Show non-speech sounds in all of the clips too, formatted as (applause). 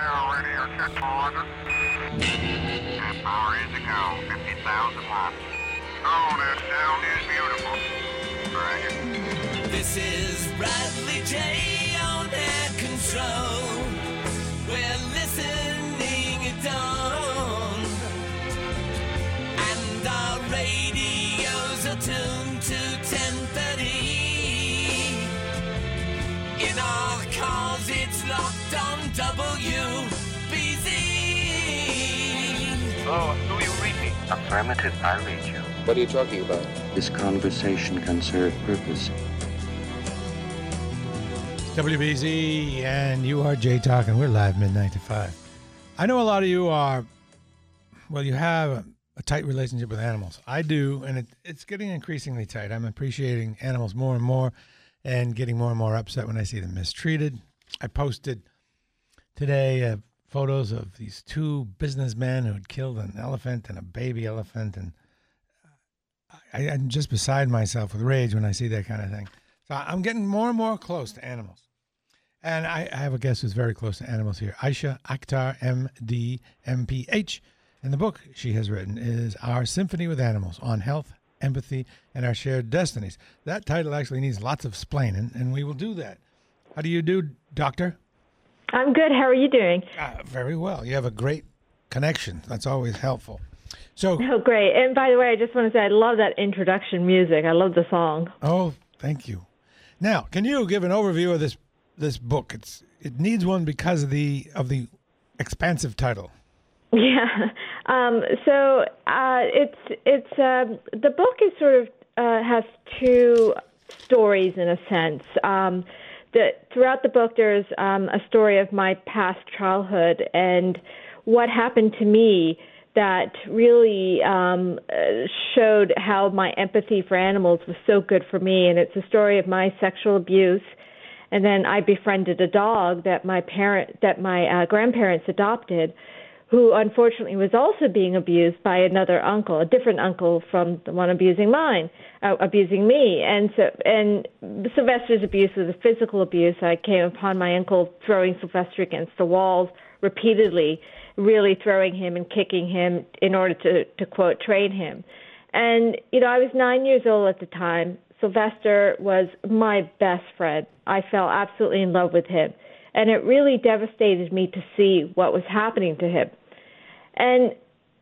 Uh, radio check, 400. And power is a go. 50,000 watts. Oh, that sound is beautiful. Roger. This is Bradley Jay on air control. We're listening it on. And our radios are tuned to 1030. In our cars, it's locked on WBZ. Oh, do you read me? Affirmative, I read you. What are you talking about? This conversation can serve purpose. WBZ and you are Jay Talking. We're live midnight to five. I know a lot of you are, well, you have a, a tight relationship with animals. I do, and it, it's getting increasingly tight. I'm appreciating animals more and more and getting more and more upset when I see them mistreated. I posted today uh, photos of these two businessmen who had killed an elephant and a baby elephant, and I, I'm just beside myself with rage when I see that kind of thing. So I'm getting more and more close to animals. And I, I have a guest who's very close to animals here. Aysha Akhtar, MD, MPH. And the book she has written is Our Symphony with Animals on Health, Empathy, and Our Shared Destinies. That title actually needs lots of splaining, and we will do that. How do you do, Doctor? I'm good. How are you doing? Uh, very well. You have a great connection. That's always helpful. So, Oh, great. And by the way, I just want to say I love that introduction music. I love the song. oh, thank you. Now, can you give an overview of this this book? It's it needs one because of the of the expansive title. (laughs) Yeah. Um, so uh, it's it's um, the book is sort of uh, has two stories in a sense. Um, the, throughout the book, there's um, a story of my past childhood and what happened to me that really um, uh, showed how my empathy for animals was so good for me. And it's a story of my sexual abuse. And then I befriended a dog that my parent, that my uh, grandparents adopted, who unfortunately was also being abused by another uncle, a different uncle from the one abusing mine, uh, abusing me. And so, and Sylvester's abuse was a physical abuse. I came upon my uncle throwing Sylvester against the walls repeatedly, really throwing him and kicking him in order to, to quote, train him. And, you know, I was nine years old at the time. Sylvester was my best friend. I fell absolutely in love with him. And it really devastated me to see what was happening to him. And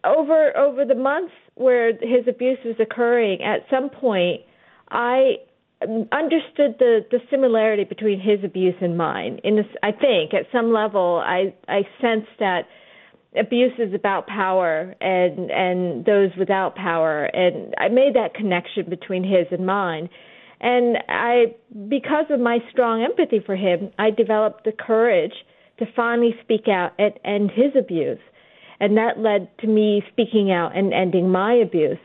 over over the months where his abuse was occurring, at some point, I understood the the similarity between his abuse and mine. In this, I think at some level, I I sensed that abuse is about power and and those without power, and I made that connection between his and mine. And I, because of my strong empathy for him, I developed the courage to finally speak out and end his abuse. And that led to me speaking out and ending my abuse.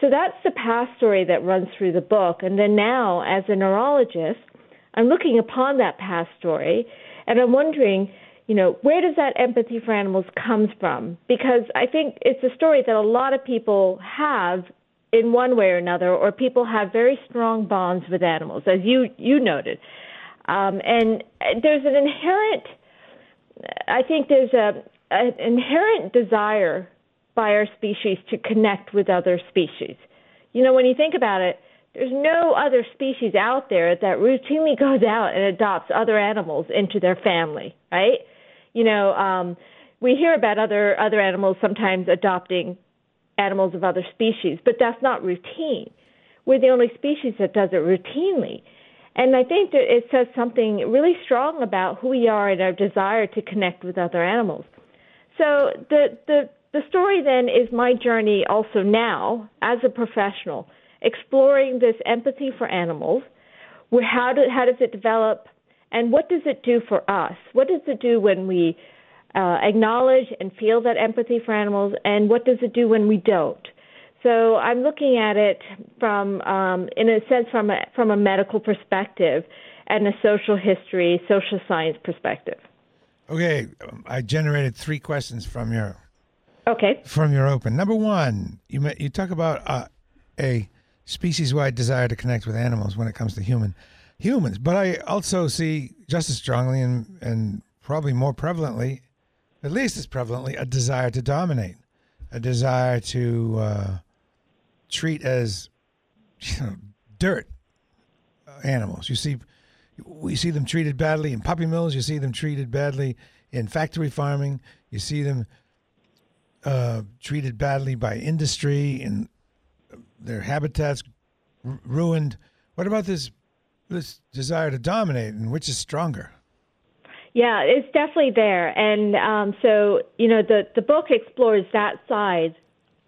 So that's the past story that runs through the book. And then now, as a neurologist, I'm looking upon that past story and I'm wondering, you know, where does that empathy for animals comes from? Because I think it's a story that a lot of people have in one way or another, or people have very strong bonds with animals, as you you noted. Um, and there's an inherent, I think there's a an inherent desire by our species to connect with other species. You know, when you think about it, there's no other species out there that routinely goes out and adopts other animals into their family, right? You know, um, we hear about other other animals sometimes adopting animals of other species, but that's not routine. We're the only species that does it routinely. And I think that it says something really strong about who we are and our desire to connect with other animals. So the the the story then is my journey also now as a professional, exploring this empathy for animals. How do, how does it develop, And what does it do for us? What does it do when we uh, acknowledge and feel that empathy for animals, and what does it do when we don't? So I'm looking at it from, um, in a sense, from a, from a medical perspective and a social history, social science perspective. Okay, I generated three questions from your Okay. from your open. Number one, you you talk about uh, a species-wide desire to connect with animals when it comes to human humans, but I also see just as strongly and and probably more prevalently, at least as prevalently, a desire to dominate, a desire to uh, treat as (laughs) you know dirt uh, animals. You see, we see them treated badly in puppy mills. You see them treated badly in factory farming. You see them uh, treated badly by industry and their habitats r- ruined. What about this this desire to dominate, and which is stronger? Yeah, it's definitely there, and um, so you know the the book explores that side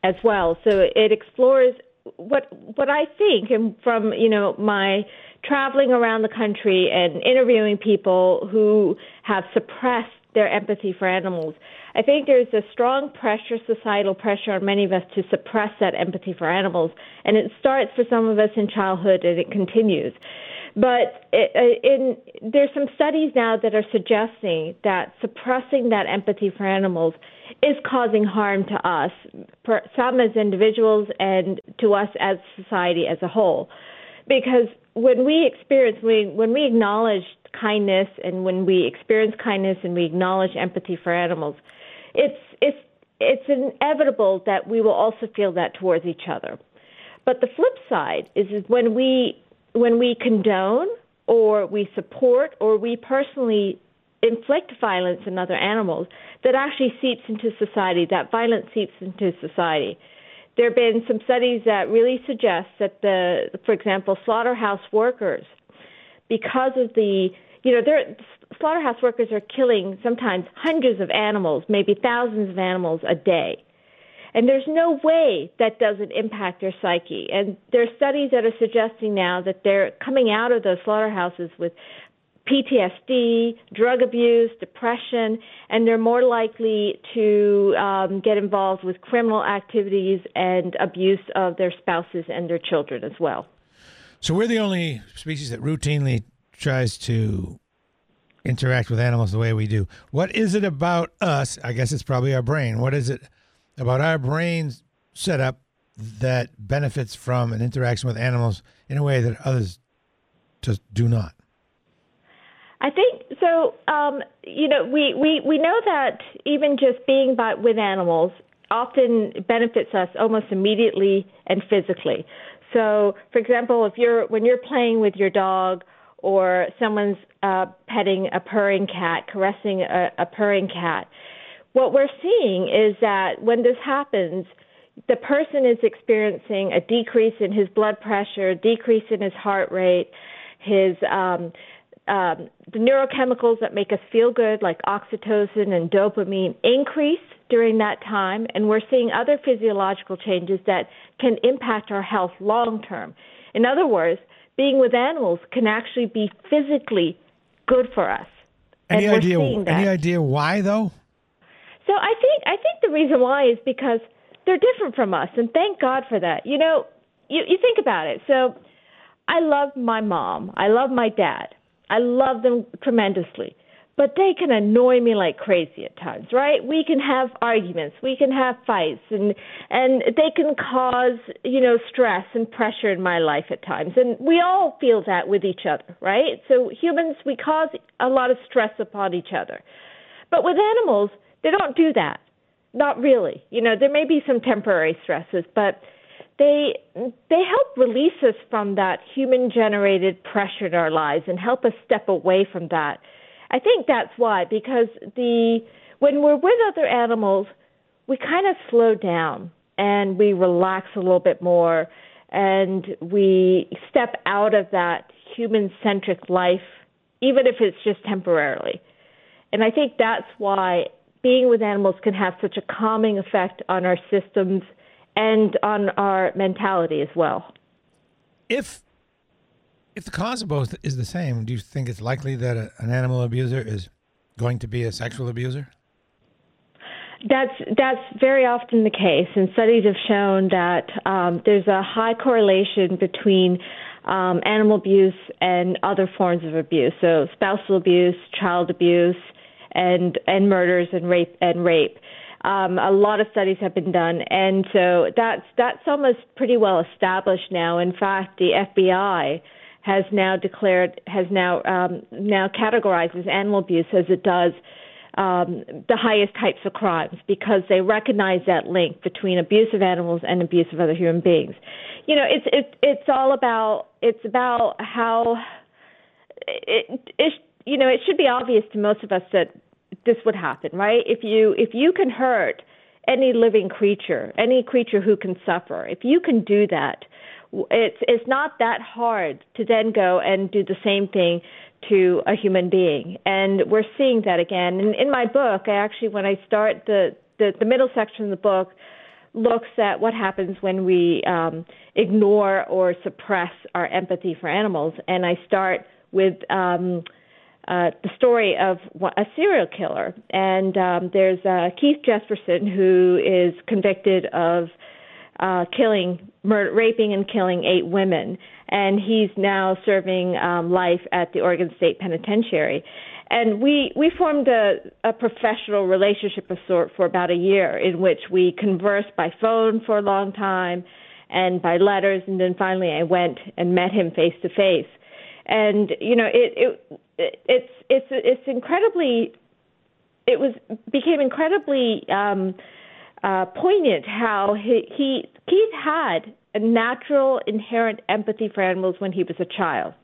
as well. So it explores what what I think, and from you know my traveling around the country and interviewing people who have suppressed their empathy for animals. I think there's a strong pressure, societal pressure on many of us to suppress that empathy for animals, and it starts for some of us in childhood and it continues. But it, uh, in, there's some studies now that are suggesting that suppressing that empathy for animals is causing harm to us, for some as individuals and to us as society as a whole. Because when we experience, when, when we acknowledge kindness and when we experience kindness and we acknowledge empathy for animals, it's, it's, it's inevitable that we will also feel that towards each other. But the flip side is, is when we when we condone or we support or we personally inflict violence on other animals, that actually seeps into society. That violence seeps into society. There have been some studies that really suggest that the, for example, slaughterhouse workers, because of the, you know, they're, slaughterhouse workers are killing sometimes hundreds of animals, maybe thousands of animals a day. And there's no way that doesn't impact their psyche. And there are studies that are suggesting now that they're coming out of those slaughterhouses with PTSD, drug abuse, depression, and they're more likely to um, get involved with criminal activities and abuse of their spouses and their children as well. So we're the only species that routinely tries to interact with animals the way we do. What is it about us? I guess it's probably our brain. What is it about our brain's setup that benefits from an interaction with animals in a way that others just do not? I think so. Um, you know, we, we, we know that even just being by, with animals often benefits us almost immediately and physically. So, for example, if you're when you're playing with your dog or someone's uh, petting a purring cat, caressing a, a purring cat, what we're seeing is that when this happens, the person is experiencing a decrease in his blood pressure, decrease in his heart rate, his um, um, the neurochemicals that make us feel good, like oxytocin and dopamine, increase during that time, and we're seeing other physiological changes that can impact our health long term. In other words, being with animals can actually be physically good for us. Any and idea? Any idea why though? So I think I think the reason why is because they're different from us, and thank God for that. You know, you you think about it. So I love my mom. I love my dad. I love them tremendously. But they can annoy me like crazy at times, right? We can have arguments, we can have fights and and they can cause, you know, stress and pressure in my life at times. And we all feel that with each other, right? So humans we cause a lot of stress upon each other. But with animals, they don't do that. Not really. You know, there may be some temporary stresses, but they they help release us from that human generated pressure in our lives and help us step away from that. I think that's why because the when we're with other animals, we kind of slow down and we relax a little bit more and we step out of that human centric life even if it's just temporarily. And I think that's why being with animals can have such a calming effect on our systems and on our mentality as well. If If the cause of both is the same, do you think it's likely that a, an animal abuser is going to be a sexual abuser? That's that's very often the case, and studies have shown that um, there's a high correlation between um, animal abuse and other forms of abuse, so spousal abuse, child abuse, and and murders and rape and rape. Um, a lot of studies have been done, and so that's that's almost pretty well established now. In fact, the FBI has now declared has now um, now categorizes animal abuse as it does um, the highest types of crimes because they recognize that link between abuse of animals and abuse of other human beings. You know, it's it's it's all about it's about how it, it you know it should be obvious to most of us that this would happen, right? If you if you can hurt any living creature, any creature who can suffer, if you can do that, it's it's not that hard to then go and do the same thing to a human being. And we're seeing that again. And in my book, I actually, when I start the, the, the middle section of the book, looks at what happens when we um, ignore or suppress our empathy for animals. And I start with um, uh, the story of a serial killer. And um, there's uh, Keith Jesperson, who is convicted of uh, killing, murder, raping, and killing eight women and he's now serving um, life at the Oregon State Penitentiary. And we we formed a, a professional relationship of sort for about a year, in which we conversed by phone for a long time, and by letters, and then finally I went and met him face to face. And you know, it, it it's it's it's incredibly it was became incredibly um, uh, poignant how he, he Keith had a natural inherent empathy for animals when he was a child.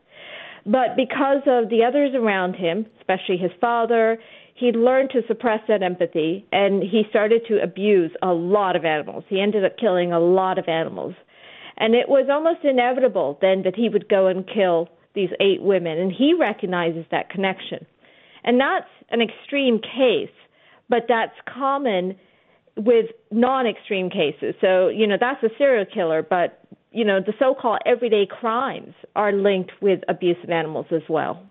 But because of the others around him, especially his father, he learned to suppress that empathy and he started to abuse a lot of animals. He ended up killing a lot of animals. And it was almost inevitable then that he would go and kill these eight women. And he recognizes that connection. And that's an extreme case, but that's common with non-extreme cases. So, you know, that's a serial killer, but you know, the so-called everyday crimes are linked with abuse of animals as well.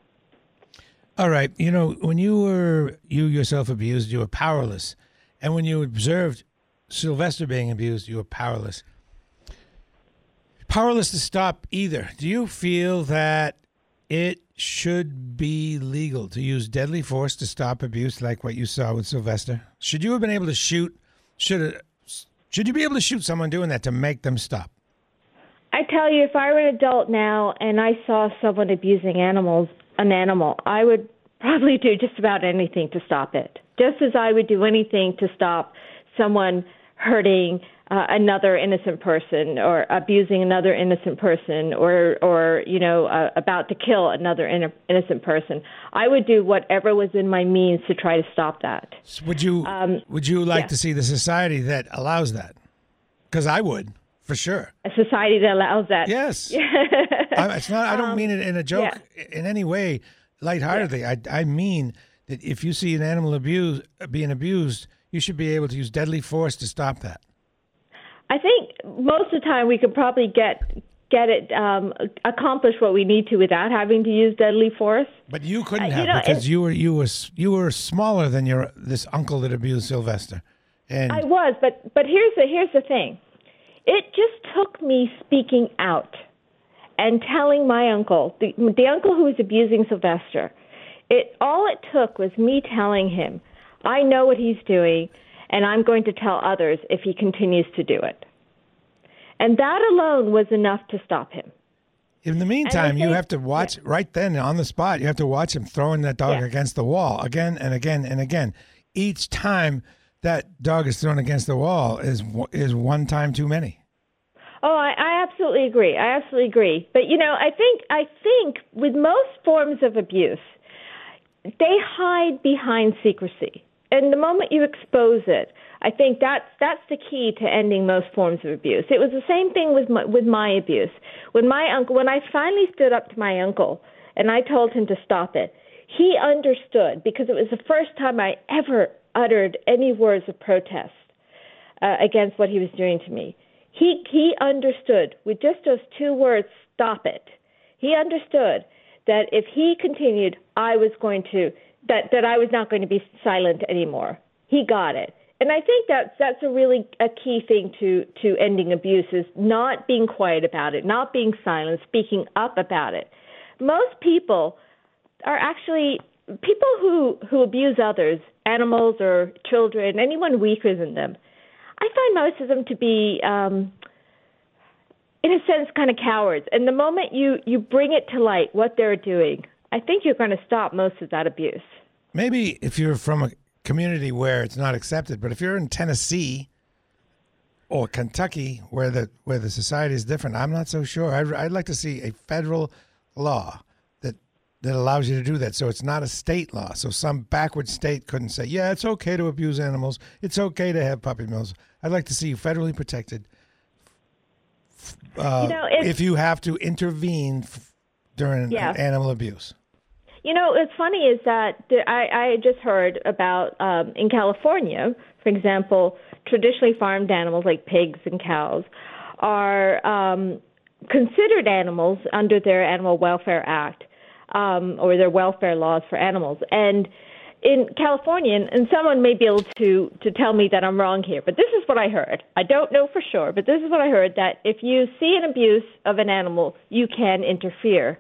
All right, you know, when you were you yourself abused, you were powerless. And when you observed Sylvester being abused, you were powerless. Powerless to stop either. Do you feel that it should be legal to use deadly force to stop abuse like what you saw with Sylvester? Should you have been able to shoot should should you be able to shoot someone doing that to make them stop? I tell you, if I were an adult now and I saw someone abusing animals, an animal, I would probably do just about anything to stop it. Just as I would do anything to stop someone hurting uh, another innocent person or abusing another innocent person or or you know uh, about to kill another in- innocent person. I would do whatever was in my means to try to stop that. Would you um, would you like yeah. to see the society that allows that? Because i would for sure. A society that allows that? Yes. (laughs) I, it's not i don't um, mean it in a joke yeah. in any way lightheartedly. Yeah. I, I mean that if you see an animal abuse being abused you should be able to use deadly force to stop that I think most of the time we could probably get get it um, accomplish what we need to without having to use deadly force. But you couldn't uh, have you know, because you were you were you were smaller than your this uncle that abused Sylvester. And I was, but but here's the here's the thing. It just took me speaking out and telling my uncle, the, the uncle who was abusing Sylvester. It all it took was me telling him, I know what he's doing and I'm going to tell others if he continues to do it. And that alone was enough to stop him. In the meantime, you have to watch yeah. right then on the spot. You have to watch him throwing that dog yeah. against the wall again and again and again. Each time that dog is thrown against the wall is is one time too many. Oh, I, I absolutely agree. I absolutely agree. But you know, I think I think with most forms of abuse, they hide behind secrecy and the moment you expose it, I think that's that's the key to ending most forms of abuse. It was the same thing with my, with my abuse. When my uncle, when I finally stood up to my uncle and I told him to stop it, he understood because it was the first time I ever uttered any words of protest uh, against what he was doing to me. He he understood with just those two words, "Stop it." He understood that if he continued, I was going to that that I was not going to be silent anymore. He got it. And I think that's that's a really a key thing to to ending abuse is not being quiet about it, not being silent, speaking up about it. Most people are actually people who who abuse others, animals or children, anyone weaker than them. I find most of them to be um in a sense kind of cowards. And the moment you you bring it to light what they're doing, I think you're going to stop most of that abuse. Maybe if you're from a community where it's not accepted, but if you're in Tennessee or Kentucky where the where the society is different, I'm not so sure. I'd, I'd like to see a federal law that that allows you to do that. So it's not a state law. So some backward state couldn't say, yeah, it's okay to abuse animals. It's okay to have puppy mills. I'd like to see you federally protected. Uh, You know, it's- if you have to intervene f- during Yeah. animal abuse. You know, what's funny is that I, I just heard about um, in California, for example, traditionally farmed animals like pigs and cows are um, considered animals under their Animal Welfare Act um, or their welfare laws for animals. And in California, and someone may be able to to tell me that I'm wrong here, but this is what I heard. I don't know for sure, but this is what I heard that if you see an abuse of an animal, you can interfere.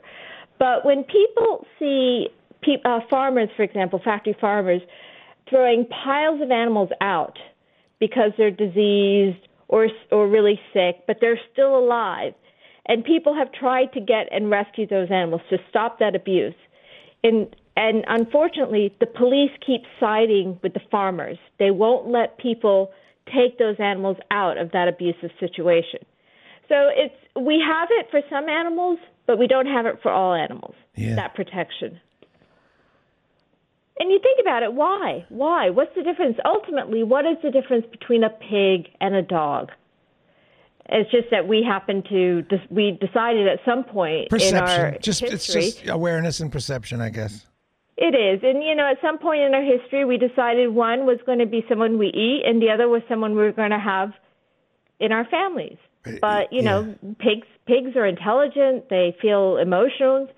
But when people see pe- uh, farmers, for example, factory farmers, throwing piles of animals out because they're diseased or or really sick, but they're still alive, and people have tried to get and rescue those animals to stop that abuse, and and unfortunately, the police keep siding with the farmers. They won't let people take those animals out of that abusive situation. So it's we have it for some animals, but we don't have it for all animals. Yeah. That protection. And you think about it, why? Why? What's the difference? Ultimately, what is the difference between a pig and a dog? It's just that we happen to we decided at some point in our Perception. Just history. it's just awareness and perception, I guess. It is. And, you know, at some point in our history, we decided one was going to be someone we eat and the other was someone we were going to have in our families. But, you know, pigs pigs are intelligent. They feel emotions.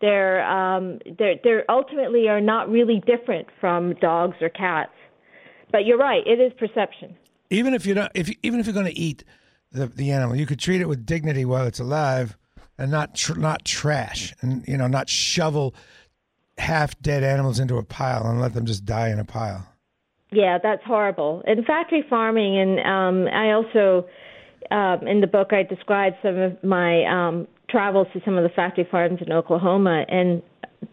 They're, um, they're, they're ultimately are not really different from dogs or cats. But you're right. It is perception. even if you don't if you, even if you're going to eat the the animal you could treat it with dignity while it's alive and not tr- not trash and you know not shovel half dead animals into a pile and let them just die in a pile Yeah, that's horrible. In factory farming, and um, I also, um, in the book, I described some of my um, travels to some of the factory farms in Oklahoma, and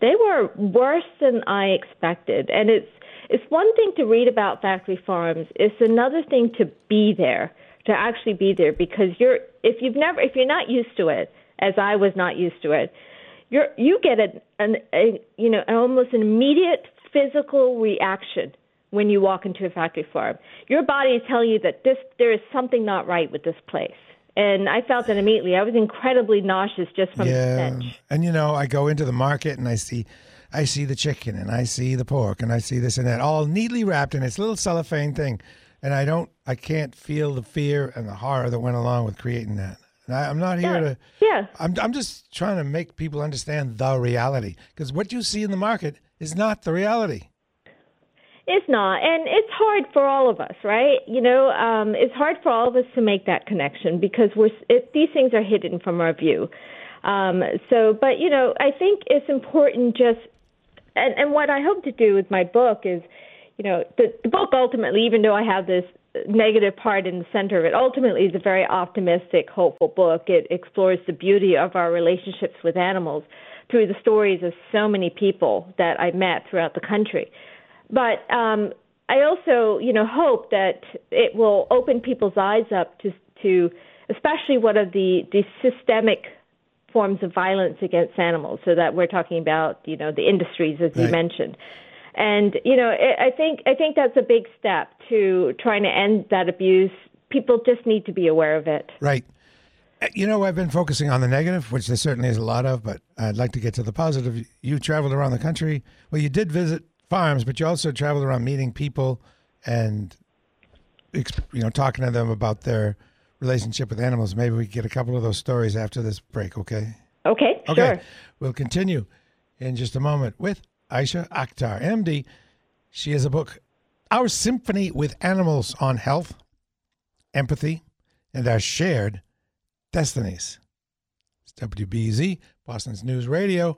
they were worse than I expected. And it's it's one thing to read about factory farms; it's another thing to be there, to actually be there, because you're if you've never if you're not used to it, as I was not used to it, you're you get an, an a you know an almost an immediate physical reaction when you walk into a factory farm. Your body is telling you that this there is something not right with this place. And I felt that immediately. I was incredibly nauseous just from the yeah stench. and you know i go into the market and i see i see the chicken and i see the pork and i see this and that all neatly wrapped in its little cellophane thing and i don't i can't feel the fear and the horror that went along with creating that and I, i'm not here Yeah. to Yeah. I'm, I'm just trying to make people understand the reality because what you see in the market is not the reality. It's not, and it's hard for all of us, right? You know, um, it's hard for all of us to make that connection because we're it, these things are hidden from our view. Um, so, but you know, I think it's important just, and, and what I hope to do with my book is, you know, the, the book ultimately, even though I have this negative part in the center of it, ultimately is a very optimistic, hopeful book. It explores the beauty of our relationships with animals through the stories of so many people that I met throughout the country. But um, I also, you know, hope that it will open people's eyes up to, to especially what are the, the systemic forms of violence against animals. So that we're talking about, you know, the industries as you mentioned. And you know, I I think I think that's a big step to trying to end that abuse. People just need to be aware of it. Right. Uh, You know, I've been focusing on the negative, which there certainly is a lot of, but I'd like to get to the positive. You traveled around the country. Well, you did visit farms, but you also traveled around meeting people and, you know, talking to them about their relationship with animals. Maybe we get a couple of those stories after this break, okay? Okay, Okay. sure. We'll continue in just a moment with Aysha Akhtar, MD. She has a book, Our Symphony with Animals on Health, Empathy, and Our Shared Destinies. It's WBZ, Boston's News Radio.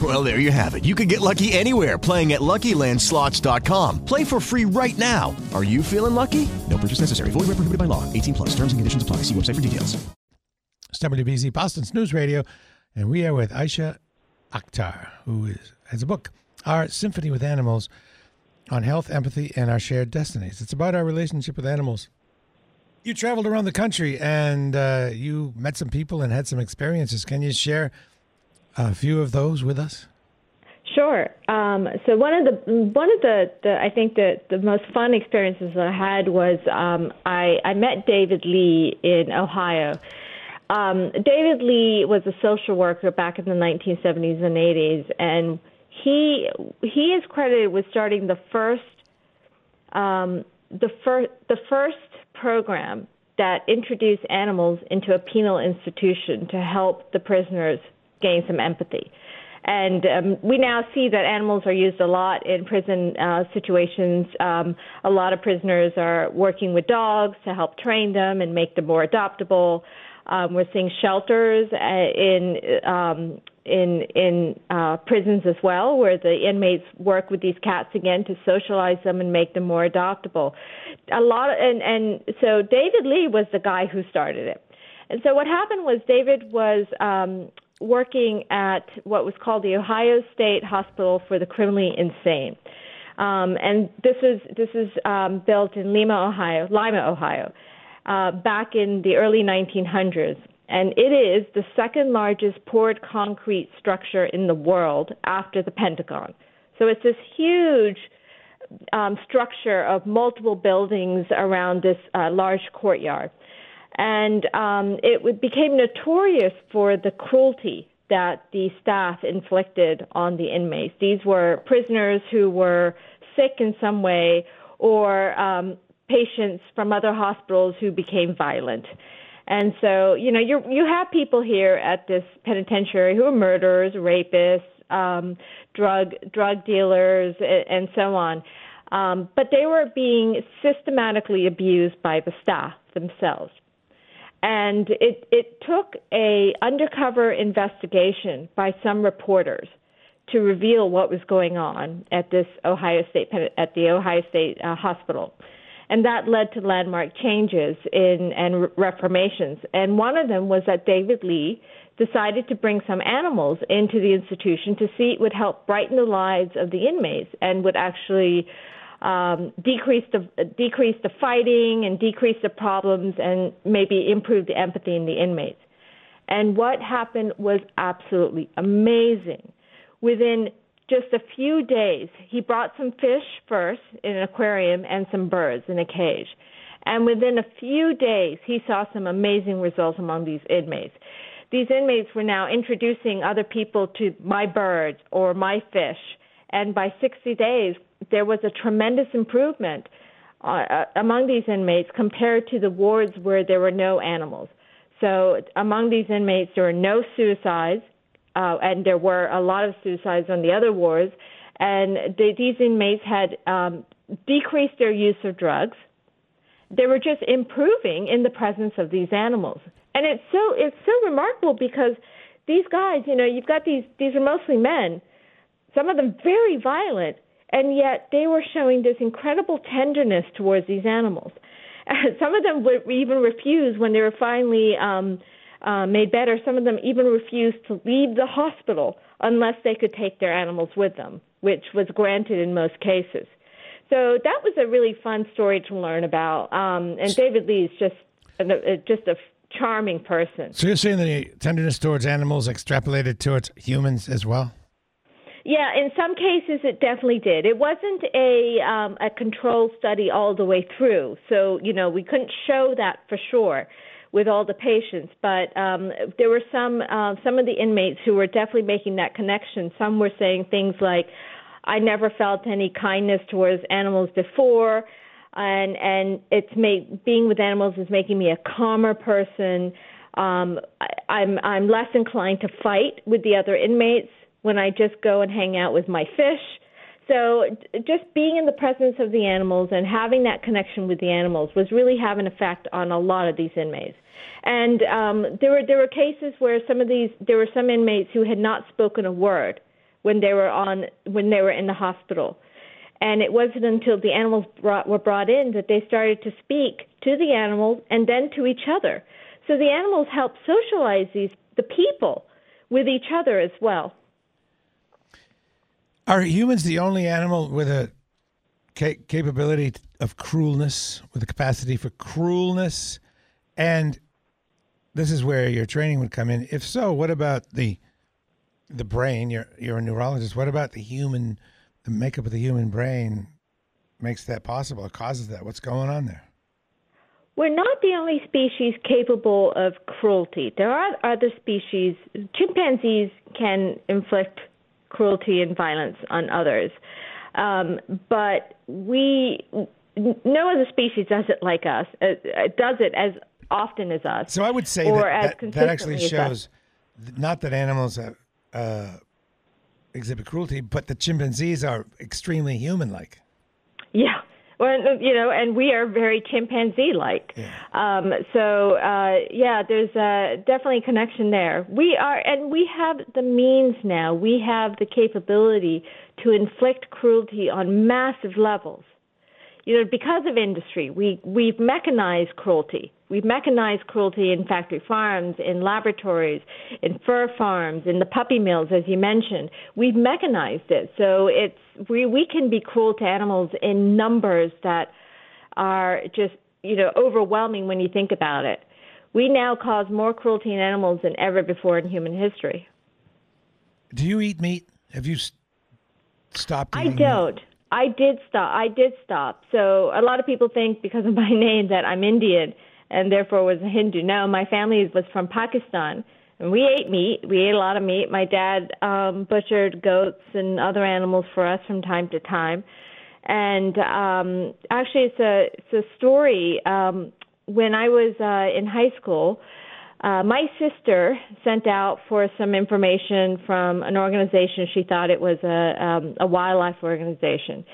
Well, there you have it. You can get lucky anywhere playing at LuckyLandSlots.com. Play for free right now. Are you feeling lucky? No purchase necessary. Void where prohibited by law. 18 plus. Terms and conditions apply. See website for details. It's WBZ, Boston's News Radio, and we are with Aysha Akhtar, who is, has a book, Our Symphony with Animals on Health, Empathy, and Our Shared Destinies. It's about our relationship with animals. You traveled around the country and uh, you met some people and had some experiences. Can you share a few of those with us? Sure. Um, so one of the one of the, the I think the the most fun experiences I had was um, I I met David Lee in Ohio. Um, David Lee was a social worker back in the 1970s and 80s, and he he is credited with starting the first um, the first the first program that introduced animals into a penal institution to help the prisoners gain some empathy. And um, we now see that animals are used a lot in prison uh, situations. Um, a lot of prisoners are working with dogs to help train them and make them more adoptable. Um, we're seeing shelters uh, in um, in in uh, prisons as well, where the inmates work with these cats again to socialize them and make them more adoptable. A lot, of, and and so David Lee was the guy who started it. And so what happened was David was um, working at what was called the Ohio State Hospital for the Criminally Insane. Um, and this is this is um, built in Lima, Ohio, Lima, Ohio, uh, back in the early 1900s, and it is the second largest poured concrete structure in the world after the Pentagon. So it's this huge um, structure of multiple buildings around this uh, large courtyard and um, it became notorious for the cruelty that the staff inflicted on the inmates. These were prisoners who were sick in some way or um, patients from other hospitals who became violent. And so, you know, you you have people here at this penitentiary who are murderers, rapists, um, drug drug dealers, and, and so on. Um, but they were being systematically abused by the staff themselves and it it took a undercover investigation by some reporters to reveal what was going on at this Ohio State at the Ohio State uh, Hospital, and that led to landmark changes in and reformations. And one of them was that David Lee decided to bring some animals into the institution to see it would help brighten the lives of the inmates and would actually um, decrease the decrease the fighting and decrease the problems and maybe improve the empathy in the inmates. And what happened was absolutely amazing. Within just a few days, he brought some fish first in an aquarium and some birds in a cage. And within a few days, he saw some amazing results among these inmates. These inmates were now introducing other people to my birds or my fish. And by 60 days, there was a tremendous improvement uh, among these inmates compared to the wards where there were no animals. So among these inmates, there were no suicides, uh, and there were a lot of suicides on the other wards. And these inmates had um, decreased their use of drugs. They were just improving in the presence of these animals, and it's so it's so remarkable because these guys, you know, you've got these these are mostly men, some of them very violent, and yet they were showing this incredible tenderness towards these animals. (laughs) Some of them would even refuse when they were finally um, uh, made better. Some of them even refused to leave the hospital unless they could take their animals with them, which was granted in most cases. So that was a really fun story to learn about. Um, and David Lee is just a, just a charming person. So you're saying the tenderness towards animals extrapolated towards humans as well? Yeah, in some cases it definitely did. It wasn't a um, a control study all the way through, so you know we couldn't show that for sure with all the patients. But um, there were some uh, some of the inmates who were definitely making that connection. Some were saying things like, "I never felt any kindness towards animals before." And and it's made being with animals is making me a calmer person. Um, I, I'm I'm less inclined to fight with the other inmates when I just go and hang out with my fish. So just being in the presence of the animals and having that connection with the animals was really having an effect on a lot of these inmates. And um, there were there were cases where some of these there were some inmates who had not spoken a word when they were on when they were in the hospital. And it wasn't until the animals brought, were brought in that they started to speak to the animals and then to each other. So the animals help socialize these the people with each other as well. Are humans the only animal with a ca- capability of cruelness, with a capacity for cruelness? And this is where your training would come in. If so, what about the the brain? You're you're a neurologist. What about the human, the makeup of the human brain makes that possible? Or causes that? What's going on there? We're not the only species capable of cruelty. There are other species. Chimpanzees can inflict cruelty and violence on others, um, but we no other species does it like us. Uh, uh, does it as often as us. So I would say that, that, that actually shows not that animals have, uh, exhibit cruelty, but the chimpanzees are extremely human-like. Yeah. Well, you know, and we are very chimpanzee-like. Um, so, uh, yeah, there's uh, definitely a connection there. We are, and we have the means now. We have the capability to inflict cruelty on massive levels. You know, because of industry, we we've mechanized cruelty. We've mechanized cruelty in factory farms, in laboratories, in fur farms, in the puppy mills, as you mentioned. We've mechanized it, so it's we we can be cruel to animals in numbers that are just you know overwhelming when you think about it. We now cause more cruelty in animals than ever before in human history. Do you eat meat? Have you s- stopped I eating meat? don't. I did stop. I did stop. So a lot of people think because of my (laughs) name that I'm Indian and therefore was a Hindu. No, my family was from Pakistan and we ate meat. We ate a lot of meat. My dad um butchered goats and other animals for us from time to time. And um actually it's a it's a story um when I was uh in high school uh, my sister sent out for some information from an organization. She thought it was a, um, a wildlife organization.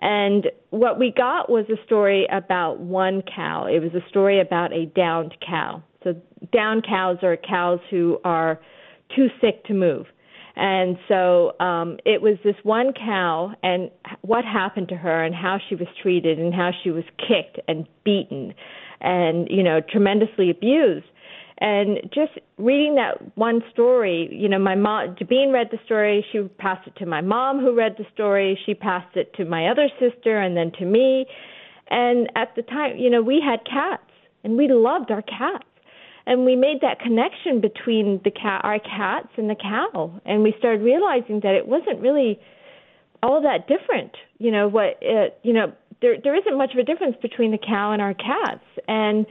And what we got was a story about one cow. It was a story about a downed cow. So, downed cows are cows who are too sick to move. And so um, it was this one cow and what happened to her and how she was treated and how she was kicked and beaten and, you know, tremendously abused. And just reading that one story, you know, my mom, Jabeen read the story. She passed it to my mom, who read the story. She passed it to my other sister, and then to me. And at the time, you know, we had cats, and we loved our cats, and we made that connection between the cat, our cats, and the cow. And we started realizing that it wasn't really all that different. You know what? It, you know, there there isn't much of a difference between the cow and our cats, and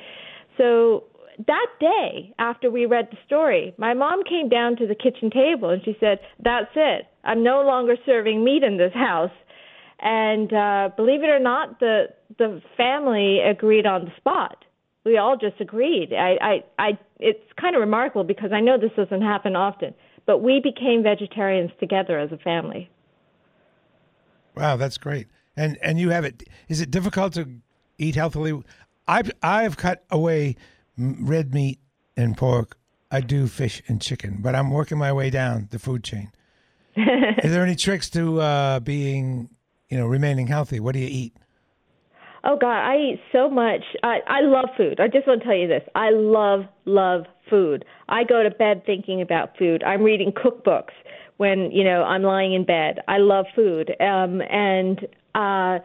so that day after we read the story, my mom came down to the kitchen table and she said, "That's it. I'm no longer serving meat in this house." And uh, believe it or not, the the family agreed on the spot. We all just agreed. I, I, I it's kind of remarkable because I know this doesn't happen often, but we became vegetarians together as a family. Wow, that's great. And and you have it. Is it difficult to eat healthily? I've I've cut away red meat and pork. I do fish and chicken, but I'm working my way down the food chain. (laughs) Is there any tricks to uh, being, you know, remaining healthy? What do you eat? Oh God, I eat so much. I I love food. I just want to tell you this. I love love food. I go to bed thinking about food. I'm reading cookbooks when you know I'm lying in bed. I love food. Um and uh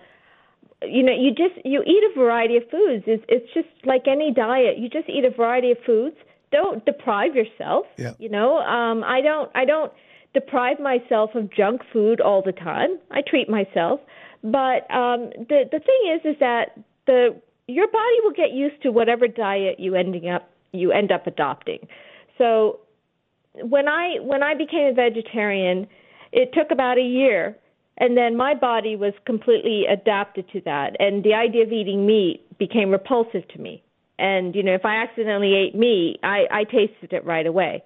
you know, you just you eat a variety of foods. It's it's just like any diet. You just eat a variety of foods. Don't deprive yourself. Yeah. You know, um I don't I don't deprive myself of junk food all the time. I treat myself, but um, the the thing is, is that the your body will get used to whatever diet you ending up you end up adopting. So when I when I became a vegetarian, it took about a year, and then my body was completely adapted to that, and the idea of eating meat became repulsive to me. And you know, if I accidentally ate meat, I, I tasted it right away.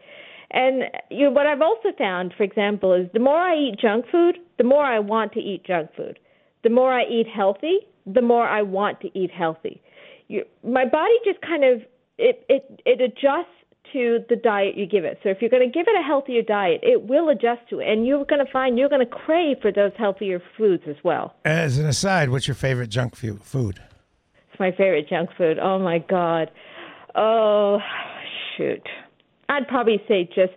And you know, what I've also found, for example, is the more I eat junk food, the more I want to eat junk food. The more I eat healthy, the more I want to eat healthy. You, my body just kind of it it it adjusts to the diet you give it. So if you're going to give it a healthier diet, it will adjust to it, and you're going to find you're going to crave for those healthier foods as well. As an aside, what's your favorite junk food? It's my favorite junk food. Oh my god. Oh shoot. I'd probably say just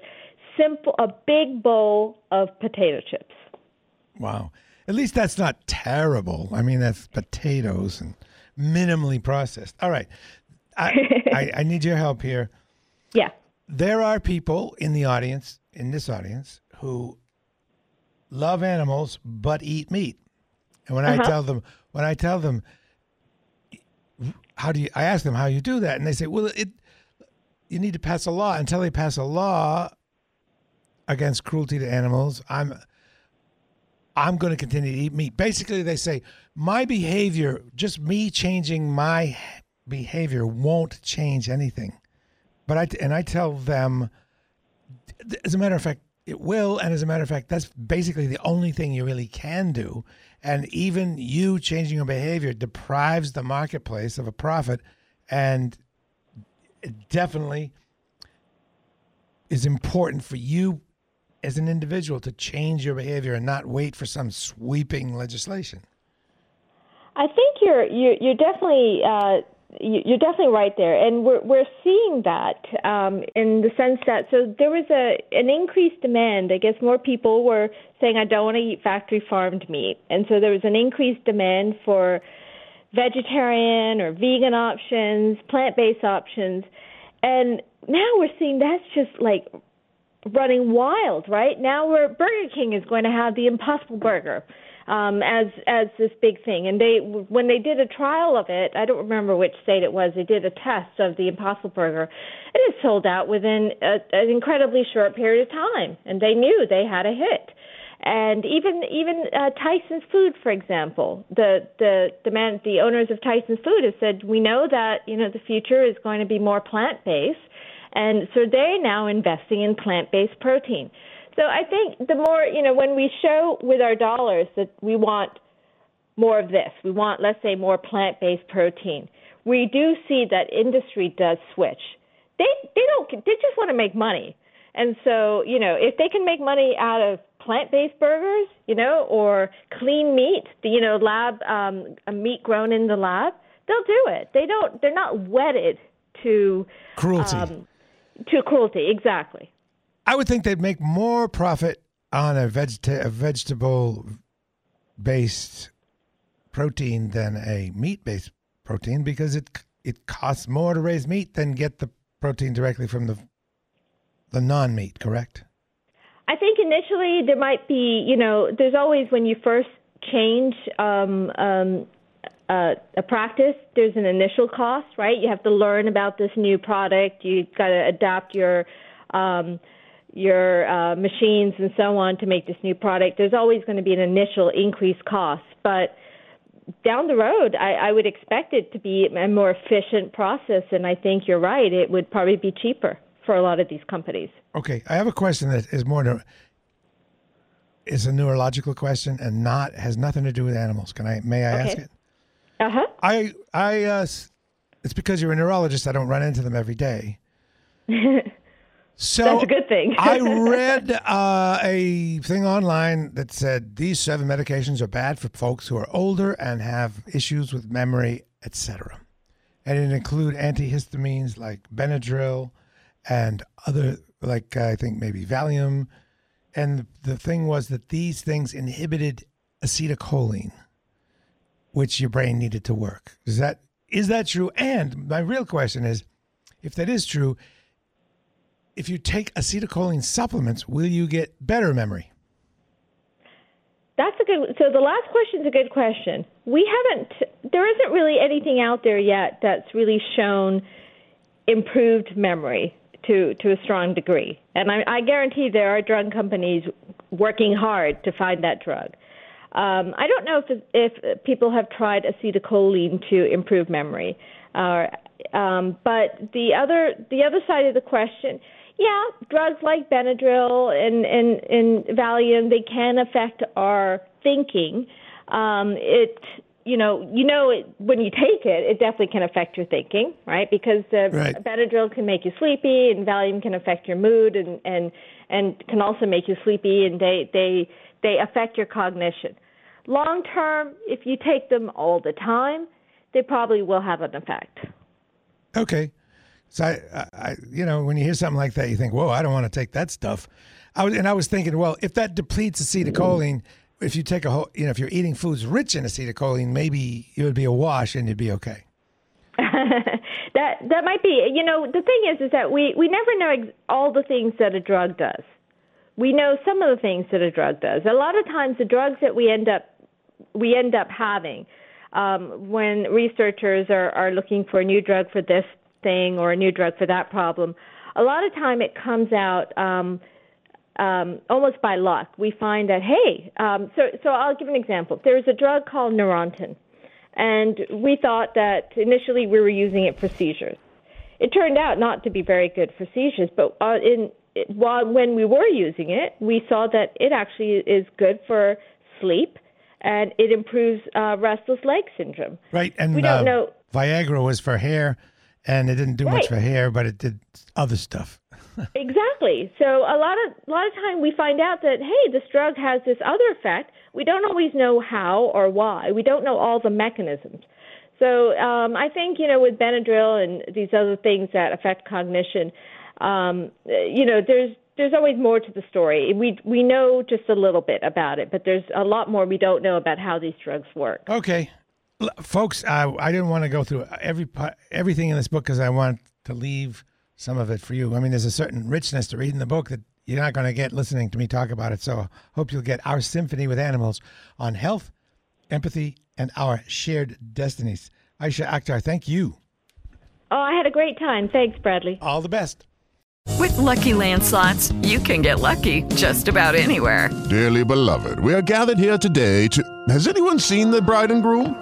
simple a big bowl of potato chips. Wow. At least that's not terrible. I mean, that's potatoes and minimally processed. All right. I, (laughs) I, I need your help here. Yeah. There are people in the audience, in this audience, who love animals but eat meat. And when I Uh-huh. tell them, when I tell them, how do you? I ask them how you do that, and they say, well, it. You need to pass a law. Until they pass a law against cruelty to animals, I'm. I'm going to continue to eat meat. Basically, they say my behavior, just me changing my behavior, won't change anything. But I and I tell them, as a matter of fact, it will. And as a matter of fact, that's basically the only thing you really can do. And even you changing your behavior deprives the marketplace of a profit, and it definitely is important for you as an individual to change your behavior and not wait for some sweeping legislation. I think you're you're, you're definitely uh, you're definitely right there, and we're we're seeing that um, in the sense that so there was a an increased demand. I guess more people were saying, "I don't want to eat factory farmed meat," and so there was an increased demand for vegetarian or vegan options, plant based options, and now we're seeing that's just like running wild, right? Now we're Burger King is going to have the Impossible Burger um, as as this big thing, and they when they did a trial of it, I don't remember which state it was. They did a test of the Impossible Burger. It is sold out within a, an incredibly short period of time, and they knew they had a hit. And even even uh, Tyson's Food, for example, the the the man the owners of Tyson's Food have said we know that you know the future is going to be more plant based, and so they're now investing in plant based protein. So I think the more you know when we show with our dollars that we want more of this, we want let's say more plant based protein. We do see that industry does switch. They they don't they just want to make money. And so, you know, if they can make money out of plant-based burgers, you know, or clean meat, the, you know, lab um, a meat grown in the lab, they'll do it. They don't. They're not wedded to Cruelty. Um, to cruelty, exactly. I would think they'd make more profit on a, vegeta- a vegetable based protein than a meat based protein because it it costs more to raise meat than get the protein directly from the the non meat, correct? I think initially there might be, you know, there's always when you first change um, um, uh, a practice, there's an initial cost, right? You have to learn about this new product. You've got to adapt your um, your uh, machines and so on to make this new product. There's always going to be an initial increased cost, but down the road, I, I would expect it to be a more efficient process. And I think you're right; it would probably be cheaper for a lot of these companies. Okay, I have a question that is more to, is a neurological question and not has nothing to do with animals. Can I may I ask it? Uh huh. I I uh, it's because you're a neurologist. I don't run into them every day. (laughs) So That's a good thing. (laughs) I read (laughs) uh, a thing online that said these seven medications are bad for folks who are older and have issues with memory, etc. And it include antihistamines like Benadryl and other like I think maybe Valium. And the thing was that these things inhibited acetylcholine, which your brain needed to work. Is that is that true? And my real question is, if that is true, if you take acetylcholine supplements, will you get better memory? That's a good. So the last question is a good question. We haven't. There isn't really anything out there yet that's really shown improved memory to to a strong degree. And I, I guarantee there are drug companies working hard to find that drug. Um, I don't know if if people have tried acetylcholine to improve memory, uh, um, but the other the other side of the question, yeah, drugs like Benadryl and and, and Valium they can affect our thinking. Um, it you know, you know, it, when you take it, it definitely can affect your thinking, right? Because the Right. Benadryl can make you sleepy, and Valium can affect your mood, and and and can also make you sleepy, and they they they affect your cognition. Long term, if you take them all the time, they probably will have an effect. Okay. So I, I, you know, when you hear something like that, you think, "Whoa, I don't want to take that stuff." I was, and I was thinking, well, if that depletes acetylcholine, if you take a whole, you know, if you're eating foods rich in acetylcholine, maybe it would be a wash and you'd be okay. (laughs) that that might be. You know, the thing is, is that we we never know ex- all the things that a drug does. We know some of the things that a drug does. A lot of times, the drugs that we end up we end up having um, when researchers are, are looking for a new drug for this thing or a new drug for that problem. A lot of time, it comes out. Um, um, almost by luck, we find that hey, um, so so I'll give an example. There's a drug called Neurontin, and we thought that initially we were using it for seizures. It turned out not to be very good for seizures, but uh, in it, while when we were using it, we saw that it actually is good for sleep, and it improves uh, restless leg syndrome. Right. And we don't uh, know. Viagra was for hair, and it didn't do much for hair, but it did other stuff. (laughs) Exactly. So a lot of a lot of time we find out that hey, this drug has this other effect. We don't always know how or why. We don't know all the mechanisms. So um, I think you know with Benadryl and these other things that affect cognition, um, you know there's there's always more to the story. We we know just a little bit about it, but there's a lot more we don't know about how these drugs work. Okay, folks, I, I didn't want to go through every everything in this book because I want to leave some of it for you. I mean, there's a certain richness to reading the book that you're not going to get listening to me talk about it. So, I hope you'll get our symphony with animals on health, empathy, and our shared destinies. Aysha Akhtar, thank you. Oh, I had a great time. Thanks, Bradley. All the best. With Lucky Land slots, you can get lucky just about anywhere. Dearly beloved, we are gathered here today to. Has anyone seen the bride and groom?